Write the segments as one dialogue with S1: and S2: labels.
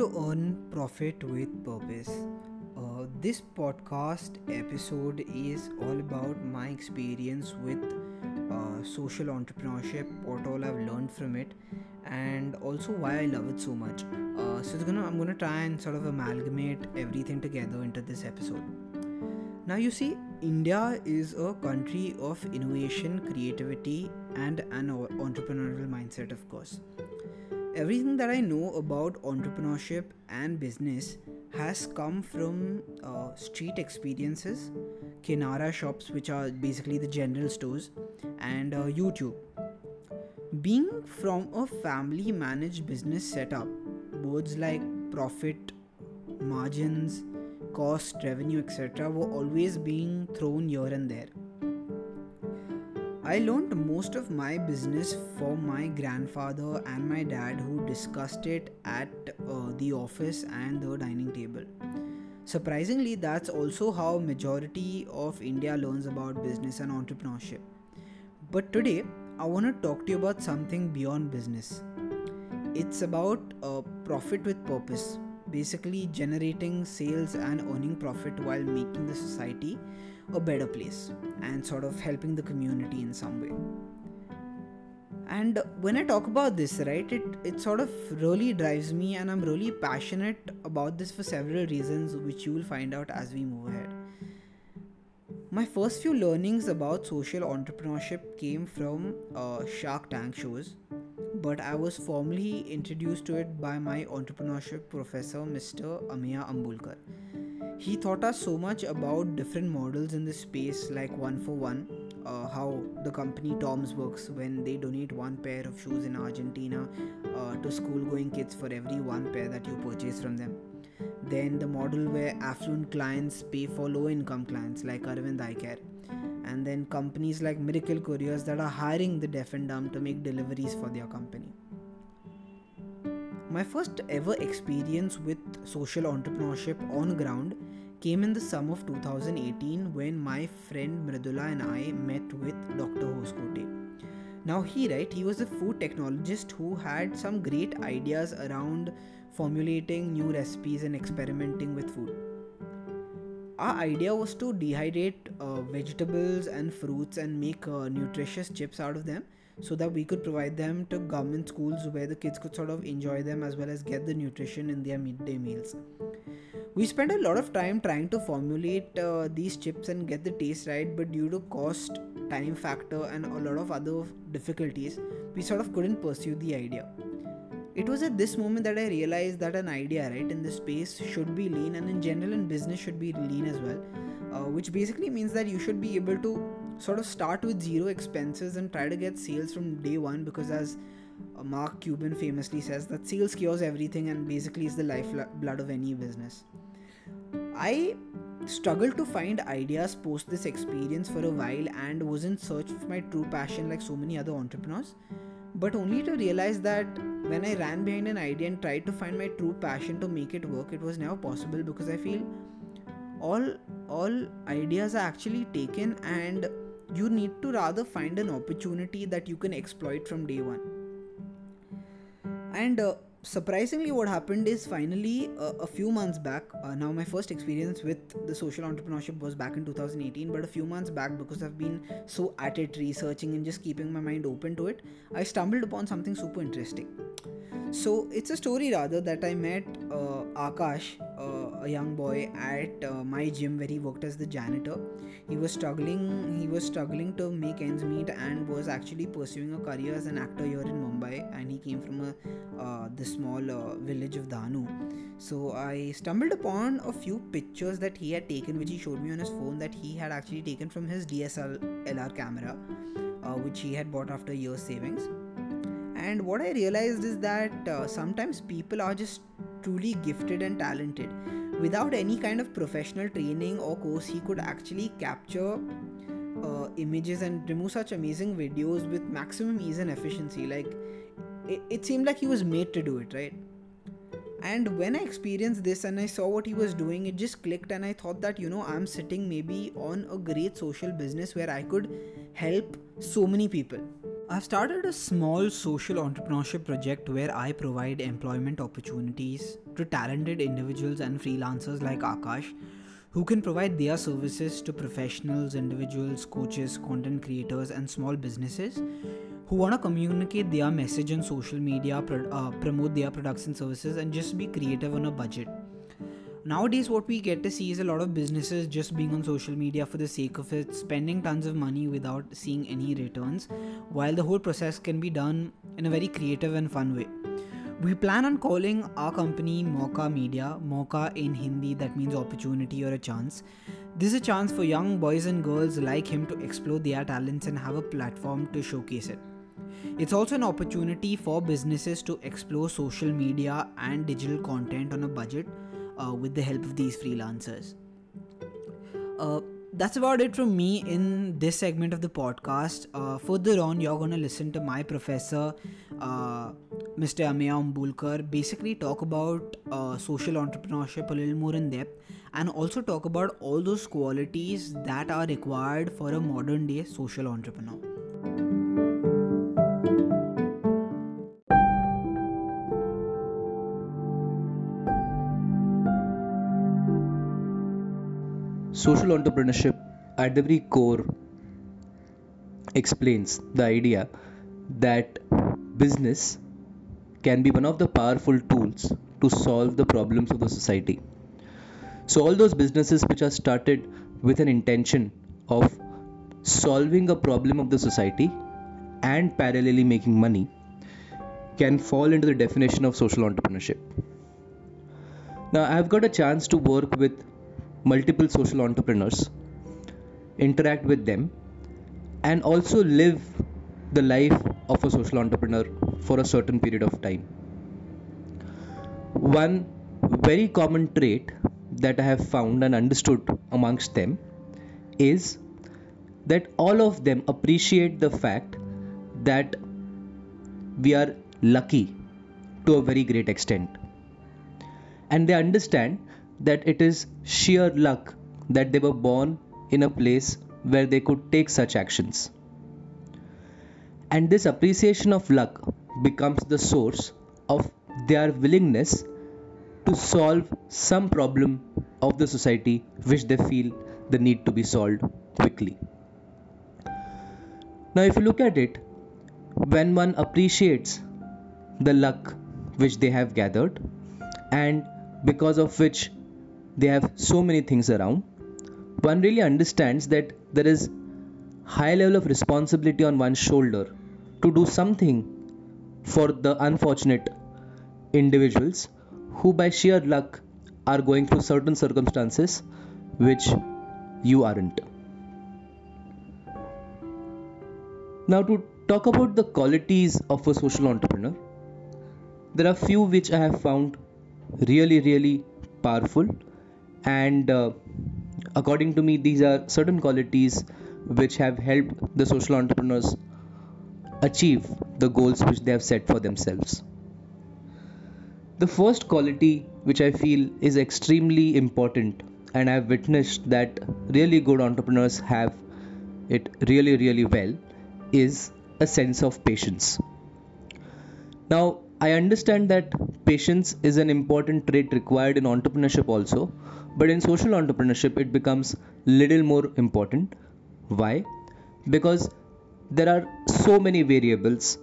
S1: to earn profit with purpose. Uh, this podcast episode is all about my experience with uh, social entrepreneurship, what all I've learned from it, and also why I love it so much. Uh, so gonna, I'm gonna try and sort of amalgamate everything together into this episode. Now, you see, India is a country of innovation, creativity, and an entrepreneurial mindset, of course. Everything that I know about entrepreneurship and business has come from uh, street experiences, Kirana shops, which are basically the general stores, and uh, YouTube. Being from a family managed business setup, words like profit, margins, cost, revenue, etc., were always being thrown here and there. I learned most of my business from my grandfather and my dad, who discussed it at uh, the office and the dining table. Surprisingly, that's also how majority of India learns about business and entrepreneurship. But today, I want to talk to you about something beyond business. It's about uh, profit with purpose, basically generating sales and earning profit while making the society a better place and sort of helping the community in some way. And when i talk about this right it it sort of really drives me and i'm really passionate about this for several reasons which you will find out as we move ahead. My first few learnings about social entrepreneurship came from uh, shark tank shows but i was formally introduced to it by my entrepreneurship professor mr ameya ambulkar he taught us so much about different models in this space like one for one uh, how the company toms works when they donate one pair of shoes in argentina uh, to school going kids for every one pair that you purchase from them. Then the model where affluent clients pay for low income clients like arvind eye care. And then companies like mirakle couriers that are hiring the deaf and dumb to make deliveries for their company. My first ever experience with social entrepreneurship on ground came in the summer of 2018 when my friend Mridula and I met with Dr. Hoskote. Now he right, he was a food technologist who had some great ideas around formulating new recipes and experimenting with food. Our idea was to dehydrate uh, vegetables and fruits and make uh, nutritious chips out of them so that we could provide them to government schools where the kids could sort of enjoy them as well as get the nutrition in their midday meals we spent a lot of time trying to formulate uh, these chips and get the taste right but due to cost time factor and a lot of other difficulties we sort of couldn't pursue the idea. It was at this moment that i realized that an idea right in this space should be lean and in general in business should be lean as well uh, which basically means that you should be able to sort of start with zero expenses and try to get sales from day one because as Mark Cuban famously says that sales cures everything and basically is the lifeblood of any business. I struggled to find ideas post this experience for a while and was in search of my true passion like so many other entrepreneurs, but only to realize that when I ran behind an idea and tried to find my true passion to make it work, it was never possible because I feel all all ideas are actually taken and you need to rather find an opportunity that you can exploit from day one and uh, surprisingly what happened is finally uh, a few months back uh, now my first experience with the social entrepreneurship was back in 2018 but a few months back because i've been so at it researching and just keeping my mind open to it i stumbled upon something super interesting so it's a story rather that I met uh, Akash, uh, a young boy at uh, my gym where he worked as the janitor. He was struggling. He was struggling to make ends meet and was actually pursuing a career as an actor here in Mumbai. And he came from a uh, the small uh, village of Dahanu. So I stumbled upon a few pictures that he had taken, which he showed me on his phone that he had actually taken from his DSLR camera, uh, which he had bought after years savings and what i realized is that uh, sometimes people are just truly gifted and talented. Without any kind of professional training or course he could actually capture uh, images and remove such amazing videos with maximum ease and efficiency. Like it, it seemed like he was made to do it right? And when i experienced this and i saw what he was doing it just clicked and i thought that you know i'm sitting maybe on a great social business where i could help so many people I've started a small social entrepreneurship project where I provide employment opportunities to talented individuals and freelancers like Akash who can provide their services to professionals, individuals, coaches, content creators, and small businesses who want to communicate their message on social media, pro- uh, promote their products and services, and just be creative on a budget. Nowadays, what we get to see is a lot of businesses just being on social media for the sake of it, spending tons of money without seeing any returns, while the whole process can be done in a very creative and fun way. We plan on calling our company Mauka Media. Mauka in Hindi, that means opportunity or a chance. This is a chance for young boys and girls like him to explore their talents and have a platform to showcase it. It's also an opportunity for businesses to explore social media and digital content on a budget uh, with the help of these freelancers. Uh, that's about it from me in this segment of the podcast. Uh, further on, you're going to listen to my professor, uh, Mr. Ameya Ambulkar, basically talk about uh, social entrepreneurship a little more in depth and also talk about all those qualities that are required for a modern day social entrepreneur.
S2: Social entrepreneurship at the very core explains the idea that business can be one of the powerful tools to solve the problems of the society. So, all those businesses which are started with an intention of solving a problem of the society and parallelly making money can fall into the definition of social entrepreneurship. Now, I've got a chance to work with multiple social entrepreneurs, interact with them, and also live the life of a social entrepreneur for a certain period of time. One very common trait that I have found and understood amongst them is that all of them appreciate the fact that we are lucky to a very great extent. And they understand that it is sheer luck that they were born in a place where they could take such actions. And this appreciation of luck becomes the source of their willingness to solve some problem of the society which they feel the need to be solved quickly. Now, if you look at it, when one appreciates the luck which they have gathered and because of which they have so many things around. One really understands that there is high level of responsibility on one's shoulder to do something for the unfortunate individuals who by sheer luck are going through certain circumstances which you aren't. Now to talk about the qualities of a social entrepreneur there are few which i have found really really powerful and uh, according to me these are certain qualities which have helped the social entrepreneurs achieve the goals which they have set for themselves. The first quality which i feel is extremely important and i've witnessed that really good entrepreneurs have it really really well is a sense of patience. Now i understand that patience is an important trait required in entrepreneurship also but in social entrepreneurship it becomes little more important. Why? Because there are so many variables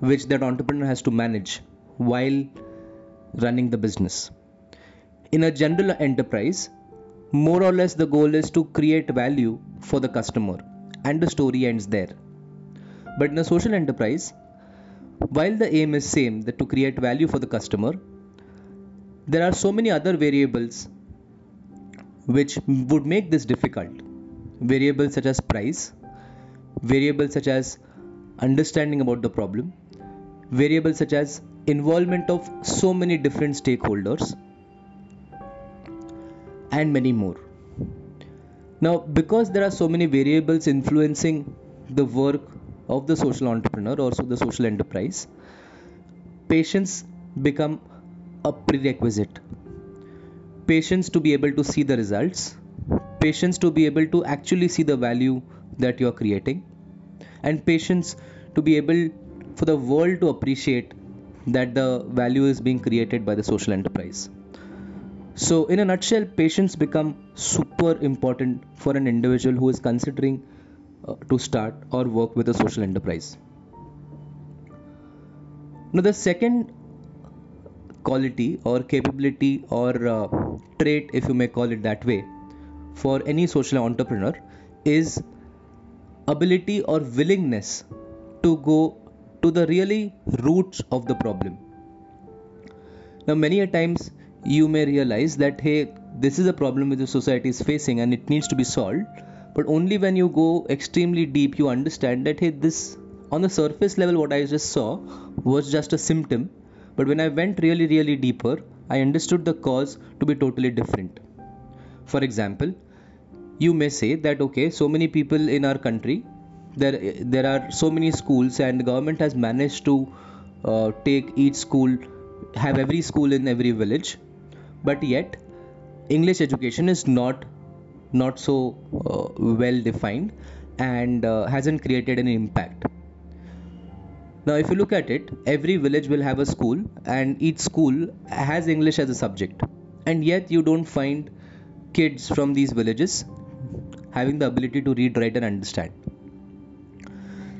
S2: which that entrepreneur has to manage while running the business. In a general enterprise more or less the goal is to create value for the customer and the story ends there. But in a social enterprise while the aim is same that to create value for the customer there are so many other variables which would make this difficult. Variables such as price, variables such as understanding about the problem, variables such as involvement of so many different stakeholders, and many more. Now, because there are so many variables influencing the work of the social entrepreneur, also the social enterprise, patience become a prerequisite. Patience to be able to see the results, patience to be able to actually see the value that you are creating, and patience to be able for the world to appreciate that the value is being created by the social enterprise so in a nutshell patience become super important for an individual who is considering to start or work with a social enterprise. Now the second quality or capability or uh, trait if you may call it that way for any social entrepreneur is ability or willingness to go to the really roots of the problem. Now many a times you may realize that hey this is a problem which the society is facing and it needs to be solved but only when you go extremely deep you understand that hey this on the surface level what i just saw was just a symptom but when I went really, really deeper, I understood the cause to be totally different. For example, you may say that okay, so many people in our country, there there are so many schools, and the government has managed to uh, take each school, have every school in every village, but yet English education is not not so uh, well defined and uh, hasn't created any impact now, if you look at it, every village will have a school, and each school has English as a subject, and yet you don't find kids from these villages having the ability to read, write, and understand.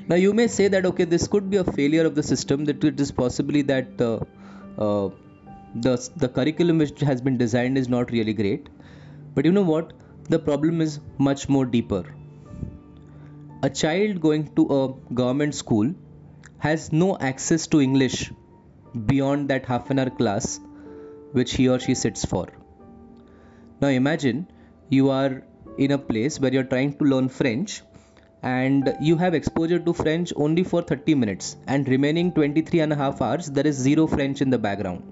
S2: Now, you may say that okay, this could be a failure of the system, that it is possibly that uh, uh, the, the curriculum which has been designed is not really great. But you know what? The problem is much more deeper. A child going to a government school has no access to English beyond that half an hour class which he or she sits for. Now imagine you are in a place where you're trying to learn French and you have exposure to French only for 30 minutes and remaining 23 and a half hours there is zero French in the background.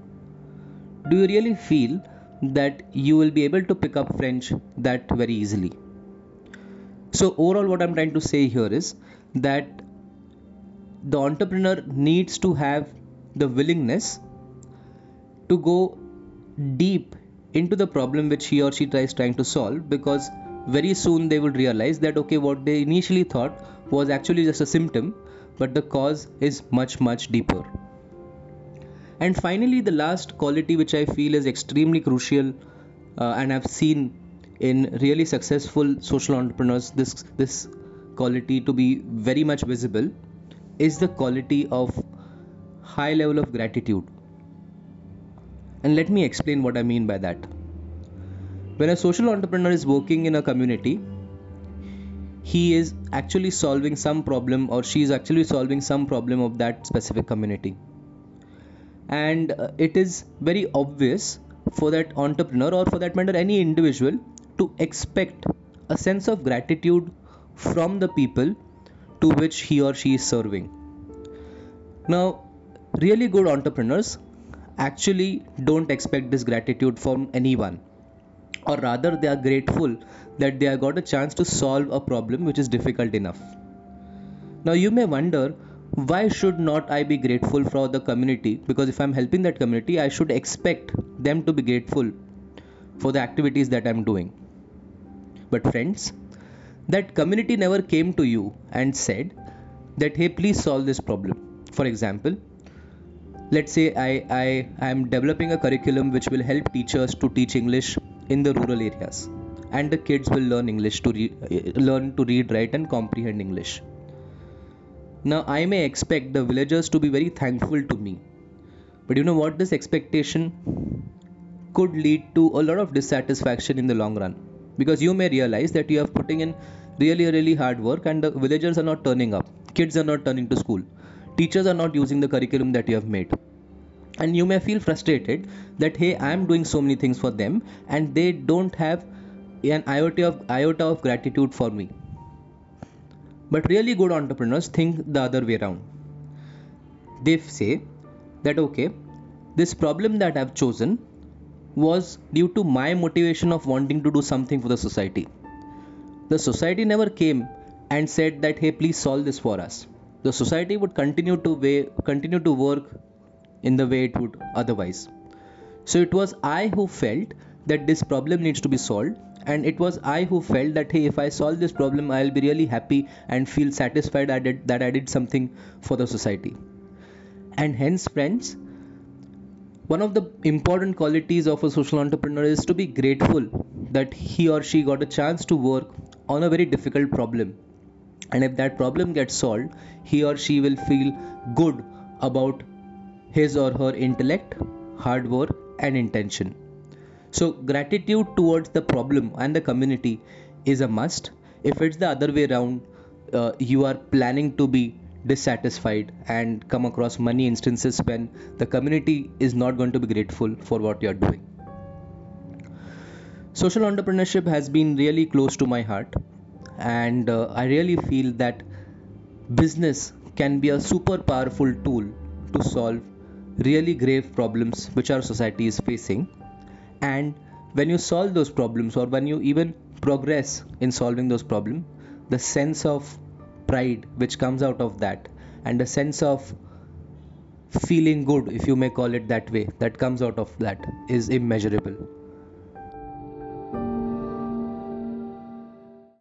S2: Do you really feel that you will be able to pick up French that very easily? So overall what I'm trying to say here is that the entrepreneur needs to have the willingness to go deep into the problem which he or she tries trying to solve because very soon they will realize that okay what they initially thought was actually just a symptom but the cause is much much deeper and finally the last quality which i feel is extremely crucial uh, and i've seen in really successful social entrepreneurs this this quality to be very much visible is the quality of high level of gratitude. And let me explain what I mean by that. When a social entrepreneur is working in a community, he is actually solving some problem or she is actually solving some problem of that specific community. And uh, it is very obvious for that entrepreneur or for that matter any individual to expect a sense of gratitude from the people to which he or she is serving. Now, really good entrepreneurs actually don't expect this gratitude from anyone, or rather, they are grateful that they have got a chance to solve a problem which is difficult enough. Now, you may wonder why should not I be grateful for the community? Because if I'm helping that community, I should expect them to be grateful for the activities that I'm doing. But, friends, that community never came to you and said that hey please solve this problem for example let's say i i am developing a curriculum which will help teachers to teach english in the rural areas and the kids will learn english to re- learn to read write and comprehend english now i may expect the villagers to be very thankful to me. But you know what? This expectation could lead to a lot of dissatisfaction in the long run. Because you may realize that you are putting in really really hard work and the villagers are not turning up. Kids are not turning to school. Teachers are not using the curriculum that you have made. And you may feel frustrated that hey i am doing so many things for them and they don't have an iota of iota of gratitude for me but really good entrepreneurs think the other way around. They say that okay this problem that i've chosen was due to my motivation of wanting to do something for the society. The society never came and said that hey please solve this for us. The society would continue to way, continue to work in the way it would otherwise. So it was i who felt that this problem needs to be solved and it was I who felt that hey, if I solve this problem, I'll be really happy and feel satisfied I did, that I did something for the society. And hence, friends, one of the important qualities of a social entrepreneur is to be grateful that he or she got a chance to work on a very difficult problem. And if that problem gets solved, he or she will feel good about his or her intellect, hard work, and intention. So, gratitude towards the problem and the community is a must. If it's the other way around, uh, you are planning to be dissatisfied and come across many instances when the community is not going to be grateful for what you are doing. Social entrepreneurship has been really close to my heart, and uh, I really feel that business can be a super powerful tool to solve really grave problems which our society is facing. And when you solve those problems, or when you even progress in solving those problems, the sense of pride which comes out of that, and the sense of feeling good, if you may call it that way, that comes out of that is immeasurable.